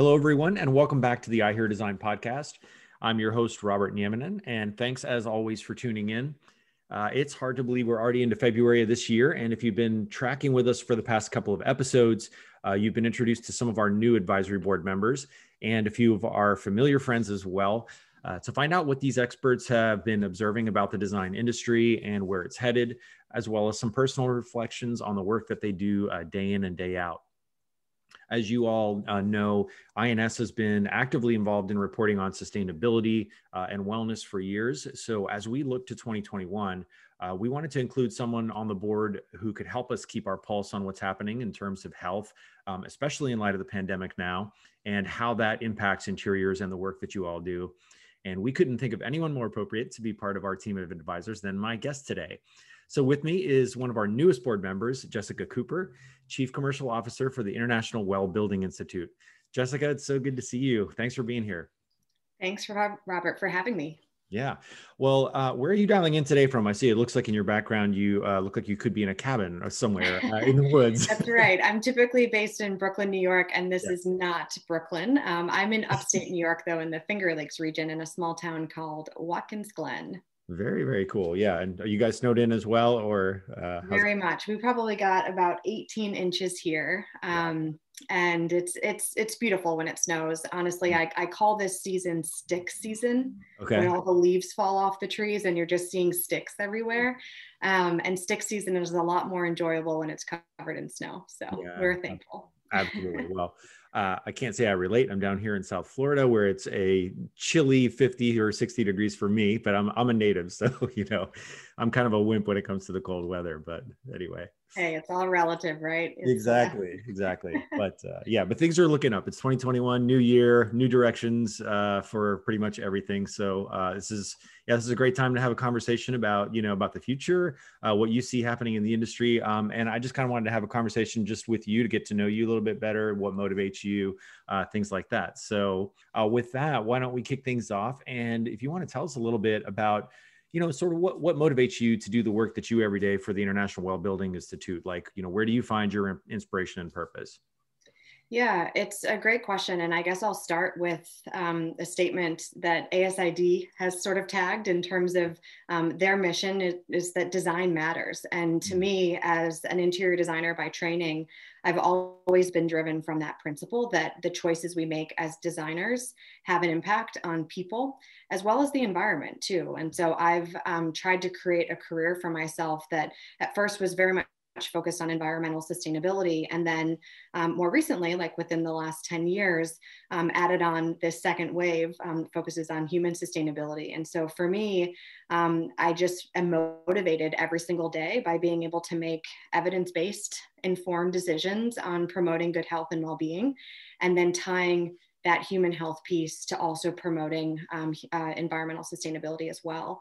Hello, everyone, and welcome back to the I Hear Design podcast. I'm your host, Robert Nieminen, and thanks as always for tuning in. Uh, it's hard to believe we're already into February of this year. And if you've been tracking with us for the past couple of episodes, uh, you've been introduced to some of our new advisory board members and a few of our familiar friends as well. Uh, to find out what these experts have been observing about the design industry and where it's headed, as well as some personal reflections on the work that they do uh, day in and day out. As you all uh, know, INS has been actively involved in reporting on sustainability uh, and wellness for years. So as we look to 2021, uh, we wanted to include someone on the board who could help us keep our pulse on what's happening in terms of health, um, especially in light of the pandemic now, and how that impacts interiors and the work that you all do. And we couldn't think of anyone more appropriate to be part of our team of advisors than my guest today. So, with me is one of our newest board members, Jessica Cooper, Chief Commercial Officer for the International Well Building Institute. Jessica, it's so good to see you. Thanks for being here. Thanks for Robert for having me. Yeah. Well, uh, where are you dialing in today from? I see it looks like in your background you uh, look like you could be in a cabin or somewhere uh, in the woods. That's right. I'm typically based in Brooklyn, New York, and this is not Brooklyn. Um, I'm in upstate New York, though, in the Finger Lakes region in a small town called Watkins Glen. Very, very cool. Yeah. And are you guys snowed in as well or? Uh, very much. We probably got about 18 inches here. Um, and it's, it's, it's beautiful when it snows. Honestly, I, I call this season stick season. Okay. When all the leaves fall off the trees and you're just seeing sticks everywhere. Um, and stick season is a lot more enjoyable when it's covered in snow. So yeah, we're thankful. Absolutely. Well, uh, I can't say I relate. I'm down here in South Florida where it's a chilly 50 or 60 degrees for me, but I'm, I'm a native. So, you know, I'm kind of a wimp when it comes to the cold weather. But anyway hey it's all relative right? It's, uh, exactly uh... exactly. But uh, yeah but things are looking up. It's 2021 new year new directions uh, for pretty much everything. So uh, this is yeah this is a great time to have a conversation about you know about the future uh, what you see happening in the industry. Um, and i just kind of wanted to have a conversation just with you to get to know you a little bit better what motivates you things like that. So with that why don't we kick things off? And if you want to tell us a little bit about you know sort of what what motivates you to do the work that you every day for the international well building institute? Like you know where do you find your inspiration and purpose yeah, it's a great question. And I guess I'll start with um, a statement that ASID has sort of tagged in terms of um, their mission is, is, that design matters. And to mm. me, as an interior designer by training, I've always been driven from that principle that the choices we make as designers have an impact on people as well as the environment too. And so I've um, tried to create a career for myself that at first was very much focused on environmental sustainability. And then um, more recently, like within the last 10 years, um, added on this second wave um, focuses on human sustainability. And so for me, um, I just am motivated every single day by being able to make evidence based, informed decisions on promoting good health and well being, and then tying that human health piece to also promoting um, uh, environmental sustainability as well.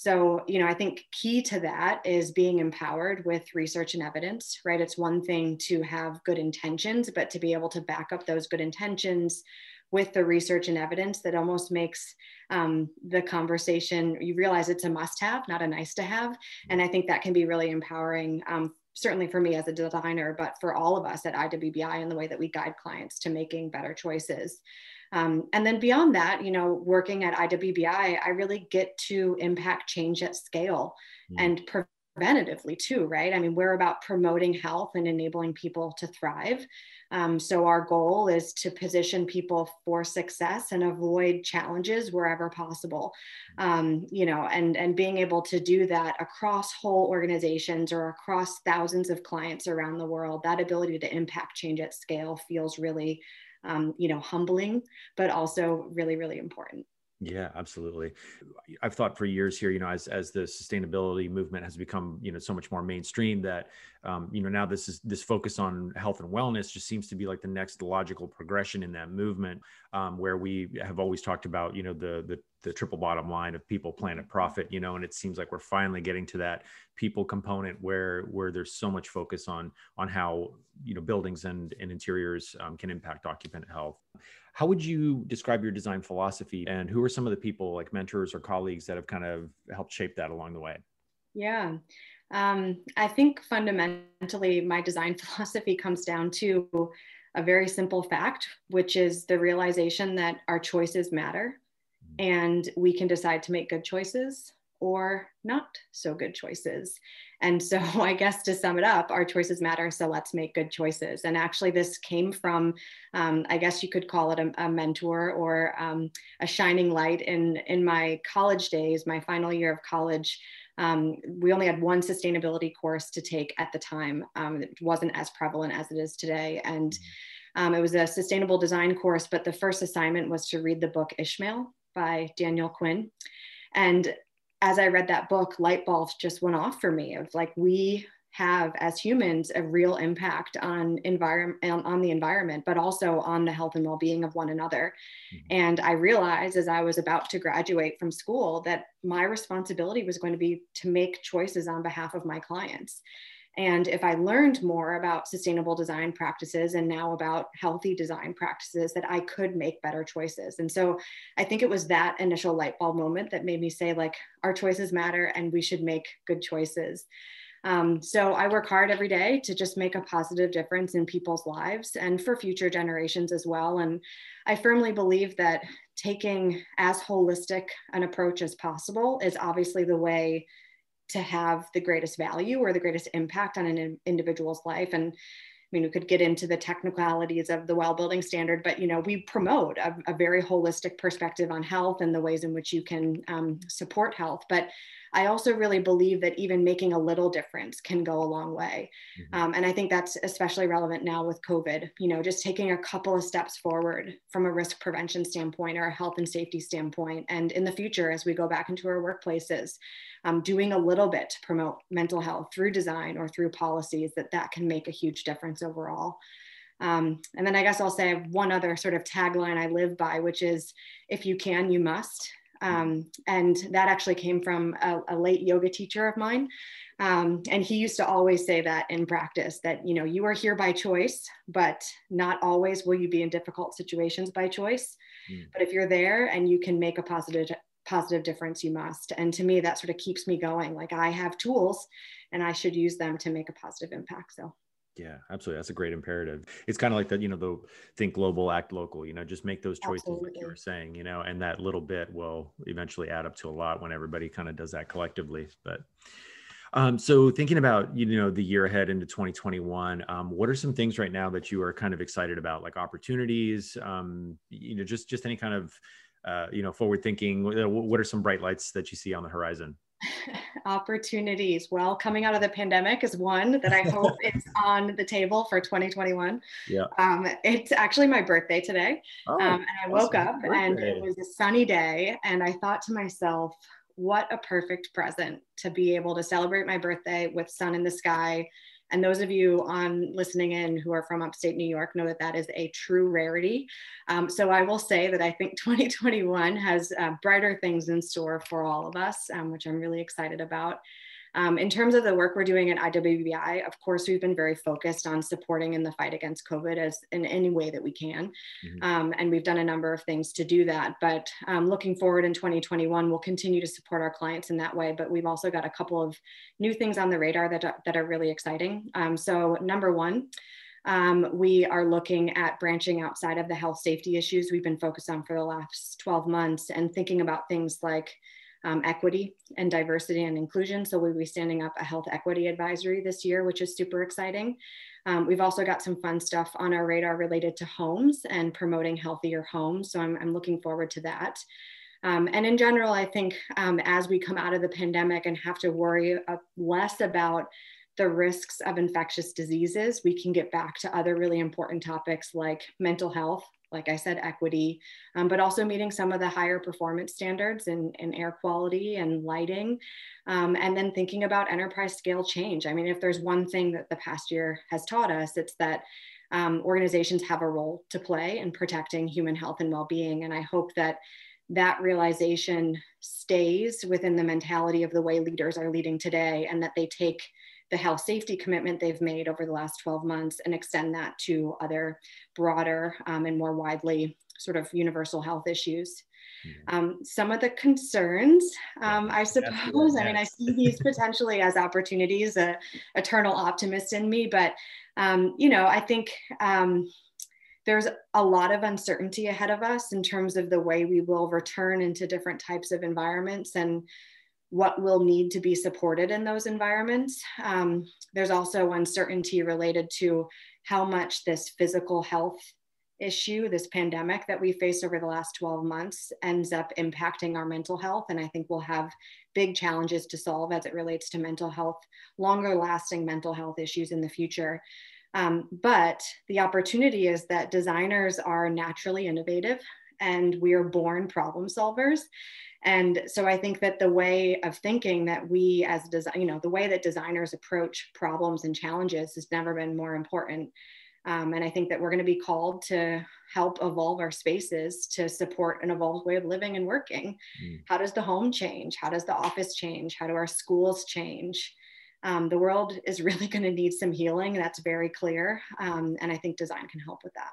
So, you know, I think key to that is being empowered with research and evidence, right? It's one thing to have good intentions, but to be able to back up those good intentions with the research and evidence that almost makes um, the conversation, you realize it's a must have, not a nice to have. And I think that can be really empowering. Um, certainly for me as a designer, but for all of us at IWBI in the way that we guide clients to making better choices. Um, and then beyond that, you know, working at IWBI, I really get to impact change at scale mm. and preventatively too, right? I mean, we're about promoting health and enabling people to thrive. Um, so our goal is to position people for success and avoid challenges wherever possible. Um, you know, and and being able to do that across whole organizations or across thousands of clients around the world, that ability to impact change at scale feels really um, you know, humbling, but also really, really important. Yeah, absolutely. I've thought for years here, you know, as as the sustainability movement has become, you know, so much more mainstream that um, you know, now this is this focus on health and wellness just seems to be like the next logical progression in that movement, um, where we have always talked about, you know, the the the triple bottom line of people, planet, profit, you know, and it seems like we're finally getting to that people component where where there's so much focus on on how you know buildings and, and interiors um, can impact occupant health. How would you describe your design philosophy, and who are some of the people like mentors or colleagues that have kind of helped shape that along the way? Yeah. Um, I think fundamentally, my design philosophy comes down to a very simple fact, which is the realization that our choices matter mm-hmm. And we can decide to make good choices or not so good choices. And so, I guess to sum it up, our choices matter. So, let's make good choices. And actually, this came from, um, I guess you could call it a, a mentor or um, a shining light in, in my college days, my final year of college. Um, we only had one sustainability course to take at the time. Um, it wasn't as prevalent as it is today. And um, it was a sustainable design course, but the first assignment was to read the book Ishmael by Daniel Quinn. And as I read that book, light bulbs just went off for me of like, we have as humans a real impact on environment on the environment but also on the health and well-being of one another mm-hmm. and i realized as i was about to graduate from school that my responsibility was going to be to make choices on behalf of my clients and if I learned more about sustainable design practices and now about healthy design practices, that I could make better choices. And so I think it was that initial light bulb moment that made me say, like, our choices matter and we should make good choices. Um, so I work hard every day to just make a positive difference in people's lives and for future generations as well. And I firmly believe that taking as holistic an approach as possible is obviously the way to have the greatest value or the greatest impact on an individual's life and I mean, we could get into the technicalities of the well building standard, but you know, we promote a, a, very holistic perspective on health and the ways in which you can um, support health. But I also really believe that even making a little difference can go a long way. Mm-hmm. Um, and I think that's especially relevant now with COVID, you know, just taking a couple of steps forward from a risk prevention standpoint or a health and safety standpoint. And in the future, as we go back into our workplaces, um, doing a little bit to promote mental health through design or through policies, that that can make a huge difference overall. Um, and then I guess I'll say one other sort of tagline I live by, which is if you can, you must. Um, and that actually came from a, a, late yoga teacher of mine. Um, and he used to always say that in practice that, you know, you are here by choice, but not always will you be in difficult situations by choice. Mm. But if you're there and you can make a positive, positive difference, you must. And to me, that sort of keeps me going. Like I have tools and I should use them to make a positive impact. So. Yeah, absolutely. That's a great imperative. It's kind of like that, you know, the think global, act local, you know, just make those choices absolutely. like you were saying, you know, and that little bit will eventually add up to a lot when everybody kind of does that collectively. But um, so thinking about, you know, the year ahead into 2021, um, what are some things right now that you are kind of excited about, like opportunities, um, you know, just, just any kind of, uh, you know, forward thinking, what are some bright lights that you see on the horizon? opportunities. Well coming out of the pandemic is one that i hope is on the table for 2021 yeah. Um, it's actually my birthday today. Oh, um, and i woke up and it was a sunny day and i thought to myself what a perfect present to be able to celebrate my birthday with sun in the sky and those of you on listening in who are from upstate New York know that that is a true rarity. Um, so I will say that I think 2021 has uh, brighter things in store for all of us, um, which I'm really excited about. Um, in terms of the work we're doing at IWBI, of course, we've been very focused on supporting in the fight against COVID as in any way that we can. Mm-hmm. Um, and we've done a number of things to do that. But um, looking forward in 2021, we'll continue to support our clients in that way. But we've also got a couple of new things on the radar that are, that are really exciting. Um, so, number one, um, we are looking at branching outside of the health safety issues we've been focused on for the last 12 months and thinking about things like um, equity and diversity and inclusion. So we'll be standing up a health equity advisory this year, which is super exciting. Um, we've also got some fun stuff on our radar related to homes and promoting healthier homes. So I'm, I'm looking forward to that. Um, and in general, I think um, as we come out of the pandemic and have to worry uh, less about the risks of infectious diseases, we can get back to other really important topics like mental health, like I said, equity, um, but also meeting some of the higher performance standards in, in air quality and lighting. Um, and then thinking about enterprise scale change. I mean, if there's one thing that the past year has taught us, it's that um, organizations have a role to play in protecting human health and well being. And I hope that that realization stays within the mentality of the way leaders are leading today and that they take the health safety commitment they've made over the last 12 months and extend that to other broader um, and more widely sort of universal health issues. Mm-hmm. Um, some of the concerns, um, I suppose, I mean, I see these potentially as opportunities, a eternal optimist in me, but, um, you know, I think um, there's a lot of uncertainty ahead of us in terms of the way we will return into different types of environments and what will need to be supported in those environments. Um, there's also uncertainty related to how much this physical health issue, this pandemic that we faced over the last 12 months, ends up impacting our mental health. And I think we'll have big challenges to solve as it relates to mental health, longer lasting mental health issues in the future. Um, but the opportunity is that designers are naturally innovative and we are born problem solvers. And so I think that the way of thinking that we as design, you know, the way that designers approach problems and challenges has never been more important. Um, and I think that we're going to be called to help evolve our spaces to support an evolved way of living and working. Mm. How does the home change? How does the office change? How do our schools change? Um, the world is really going to need some healing. That's very clear. Um, and I think design can help with that.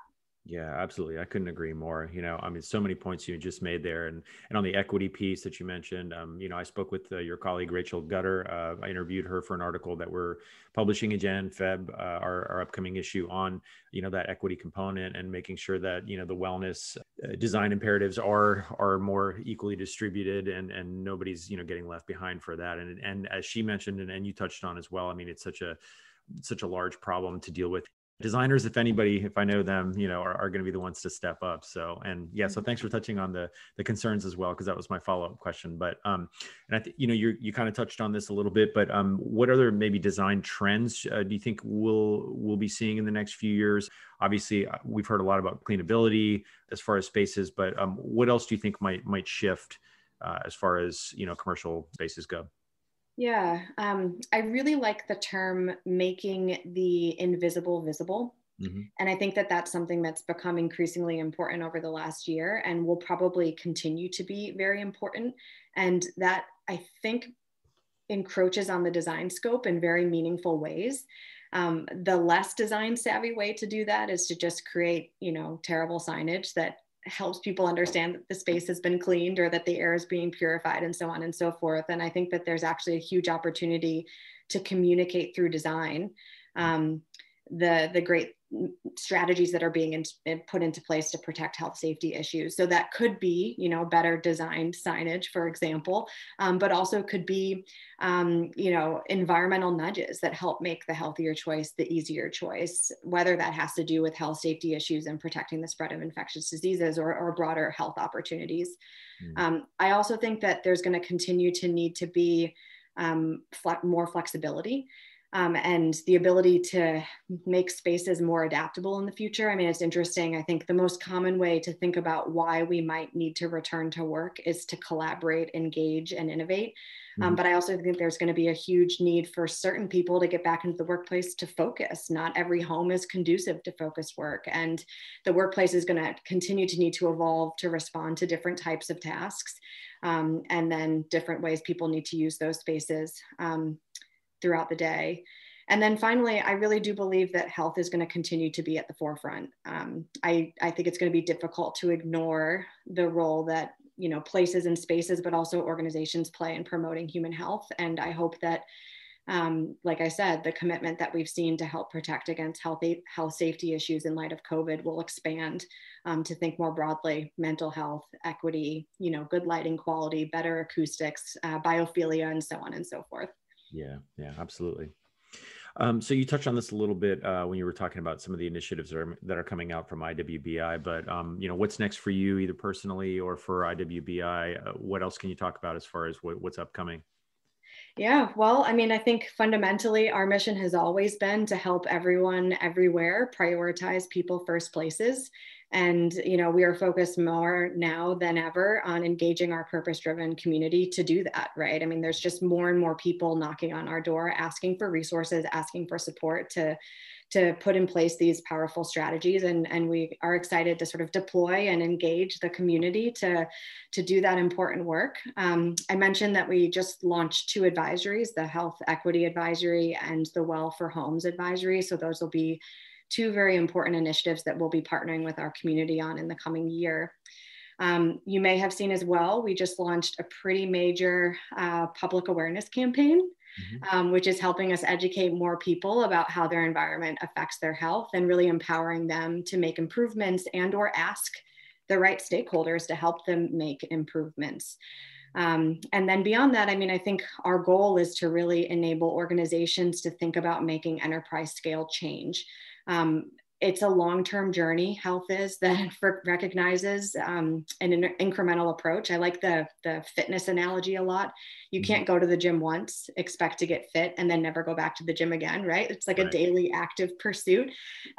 Yeah, absolutely. I couldn't agree more. You know, I mean, so many points you just made there, and and on the equity piece that you mentioned, um, you know, I spoke with uh, your colleague Rachel Gutter. Uh, I interviewed her for an article that we're publishing in Jan Feb, uh, our, our upcoming issue on you know that equity component and making sure that you know the wellness uh, design imperatives are are more equally distributed and and nobody's you know getting left behind for that. And and as she mentioned, and, and you touched on as well, I mean, it's such a such a large problem to deal with designers if anybody if i know them you know are, are going to be the ones to step up. So and yeah so thanks for touching on the the concerns as well because that was my follow-up question. But um and i think you know you you kind of touched on this a little bit but um what other maybe design trends uh, do you think we'll we'll be seeing in the next few years? Obviously uh, we've heard a lot about cleanability as far as spaces but um what else do you think might might shift uh, as far as you know commercial spaces go yeah, um, I really like the term making the invisible visible. Mm-hmm. And I think that that's something that's become increasingly important over the last year and will probably continue to be very important. And that I think encroaches on the design scope in very meaningful ways. Um, the less design savvy way to do that is to just create, you know, terrible signage that helps people understand that the space has been cleaned or that the air is being purified and so on and so forth. And I think that there's actually a huge opportunity to communicate through design. Um, the, the great strategies that are being in, put into place to protect health safety issues. So that could be, you know, better designed signage, for example, um, but also could be, um, you know, environmental nudges that help make the healthier choice the easier choice, whether that has to do with health safety issues and protecting the spread of infectious diseases or, or broader health opportunities. Mm. Um, I also think that there's going to continue to need to be um, fle- more flexibility um, and the ability to make spaces more adaptable in the future. I mean, it's interesting. I think the most common way to think about why we might need to return to work is to collaborate, engage, and innovate. Um, mm-hmm. But I also think there's going to be a huge need for certain people to get back into the workplace to focus. Not every home is conducive to focused work, and the workplace is going to continue to need to evolve to respond to different types of tasks. Um, and then different ways people need to use those spaces. Um, throughout the day. And then finally, I really do believe that health is going to continue to be at the forefront. Um, I, I think it's going to be difficult to ignore the role that you know places and spaces, but also organizations play in promoting human health. And I hope that, um, like I said, the commitment that we've seen to help protect against health health safety issues in light of COVID will expand um, to think more broadly: mental health, equity, you know, good lighting quality, better acoustics, uh, biophilia, and so on and so forth. Yeah, yeah, absolutely. Um, so you touched on this a little bit uh, when you were talking about some of the initiatives that are, that are coming out from IWBI, but um, you know, what's next for you, either personally or for IWBI? Uh, what else can you talk about as far as what, what's upcoming? Yeah, well, I mean, I think fundamentally our mission has always been to help everyone everywhere prioritize people first places and you know we are focused more now than ever on engaging our purpose driven community to do that right i mean there's just more and more people knocking on our door asking for resources asking for support to to put in place these powerful strategies and, and we are excited to sort of deploy and engage the community to, to do that important work. Um, I mentioned that we just launched two advisories, the Health Equity Advisory and the Well for Homes Advisory. So those will be two very important initiatives that we'll be partnering with our community on in the coming year. Um, you may have seen as well, we just launched a pretty major uh, public awareness campaign mm-hmm. um, which is helping us educate more people about how their environment affects their health and really empowering them to make improvements and or ask the right stakeholders to help them make improvements. Um, and then beyond that, I mean, I think our goal is to really enable organizations to think about making enterprise scale change. Um, it's a long-term journey health is that recognizes um, an incremental approach. I like the the fitness analogy a lot. You mm-hmm. can't go to the gym once expect to get fit and then never go back to the gym again right? It's like right. a daily active pursuit.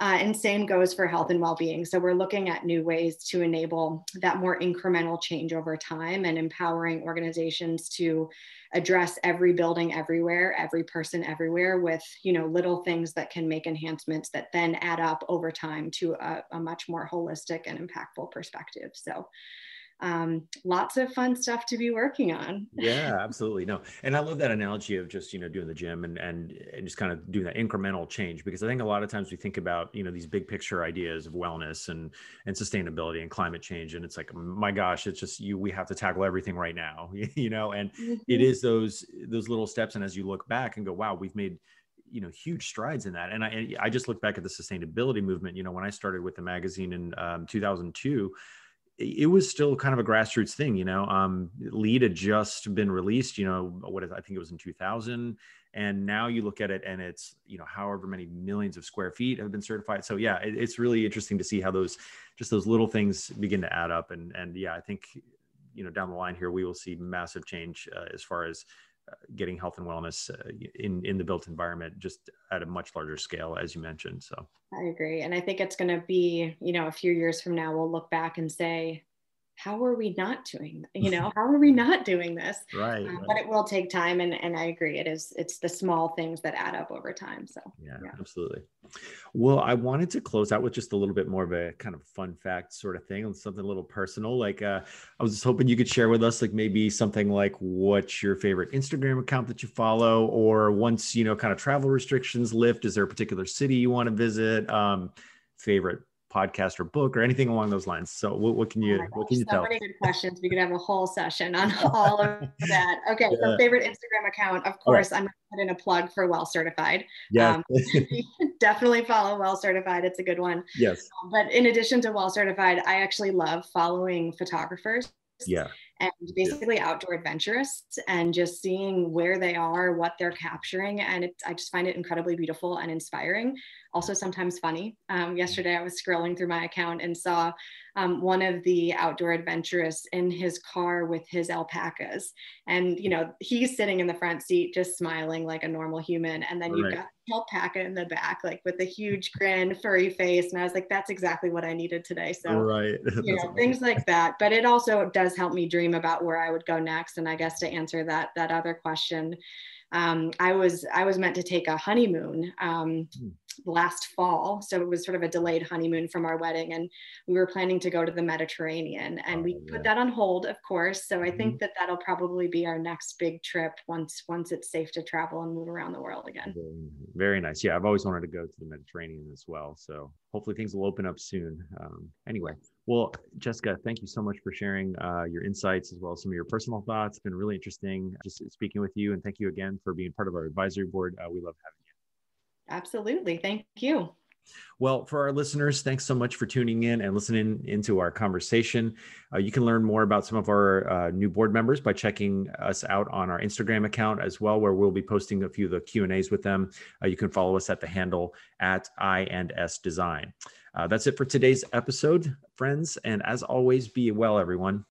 Uh, and same goes for health and well-being. So we're looking at new ways to enable that more incremental change over time and empowering organizations to address every building everywhere every person everywhere with you know little things that can make enhancements that then add up over time to a, a much more holistic and impactful perspective so um, lots of fun stuff to be working on. yeah, absolutely. No, and I love that analogy of just you know doing the gym and and and just kind of doing that incremental change because I think a lot of times we think about you know these big picture ideas of wellness and and sustainability and climate change and it's like my gosh, it's just you we have to tackle everything right now, you know, and mm-hmm. it is those those little steps and as you look back and go, wow, we've made you know huge strides in that and i i just look back at the sustainability movement you know when i started with the magazine in um, 2002 it was still kind of a grassroots thing, you know. Um, LEED had just been released, you know, what is, I think it was in 2000, and now you look at it and it's you know however many millions of square feet have been certified. So yeah, it, it's really interesting to see how those just those little things begin to add up, and and yeah, I think you know down the line here we will see massive change uh, as far as getting health and wellness uh, in in the built environment just at a much larger scale as you mentioned so. I agree and i think it's going to be you know a few years from now we'll look back and say how are we not doing you know how are we not doing this? Right, um, right, but it will take time and, and i agree it is it's the small things that add up over time so yeah, yeah, absolutely. Well i wanted to close out with just a little bit more of a kind of fun fact sort of thing and something a little personal like uh, i was just hoping you could share with us like maybe something like what's your favorite instagram account that you follow or once you know kind of travel restrictions lift is there a particular city you want to visit? Um, favorite podcast or book or anything along those lines. So what, what can you oh what can you so tell? So many good questions. We could have a whole session on all of that. Okay, yeah. so favorite Instagram account. Of course, right. I'm gonna put in a plug for Well Certified. Yeah, um, definitely follow Well Certified. It's a good one. Yes. Um, but in addition to Well Certified, I actually love following photographers. Yeah and basically outdoor adventurists and just seeing where they are, what they're capturing. And it, I just find it incredibly beautiful and inspiring. Also, sometimes funny. Um, yesterday, I was scrolling through my account and saw um, one of the outdoor adventurists in his car with his alpacas. And, you know, he's sitting in the front seat just smiling like a normal human. And then you've got the alpaca in the back, like with a huge grin, furry face. And I was like, that's exactly what I needed today. So, right. you know, things like that. But it also does help me dream about where I would go next. And I guess to answer that, that other question, um, I was I was meant to take a honeymoon um, mm. Last fall, so it was sort of a delayed honeymoon from our wedding, and we were planning to go to the Mediterranean, and oh, we yeah. put that on hold, of course. So I mm-hmm. think that that'll probably be our next big trip once once it's safe to travel and move around the world again. Very nice. Yeah, I've always wanted to go to the Mediterranean as well. So hopefully things will open up soon. Um, anyway, well, Jessica, thank you so much for sharing uh, your insights as well as some of your personal thoughts. It's been really interesting just speaking with you. And thank you again for being part of our advisory board. Uh, we love having you. Absolutely. Thank you. Well, for our listeners, thanks so much for tuning in and listening into our conversation. Uh, you can learn more about some of our uh, new board members by checking us out on our Instagram account as well, where we'll be posting a few of the Q and A's with them. Uh, you can follow us at the handle at I and S Design. Uh, that's it for today's episode, friends. And as always, be well, everyone.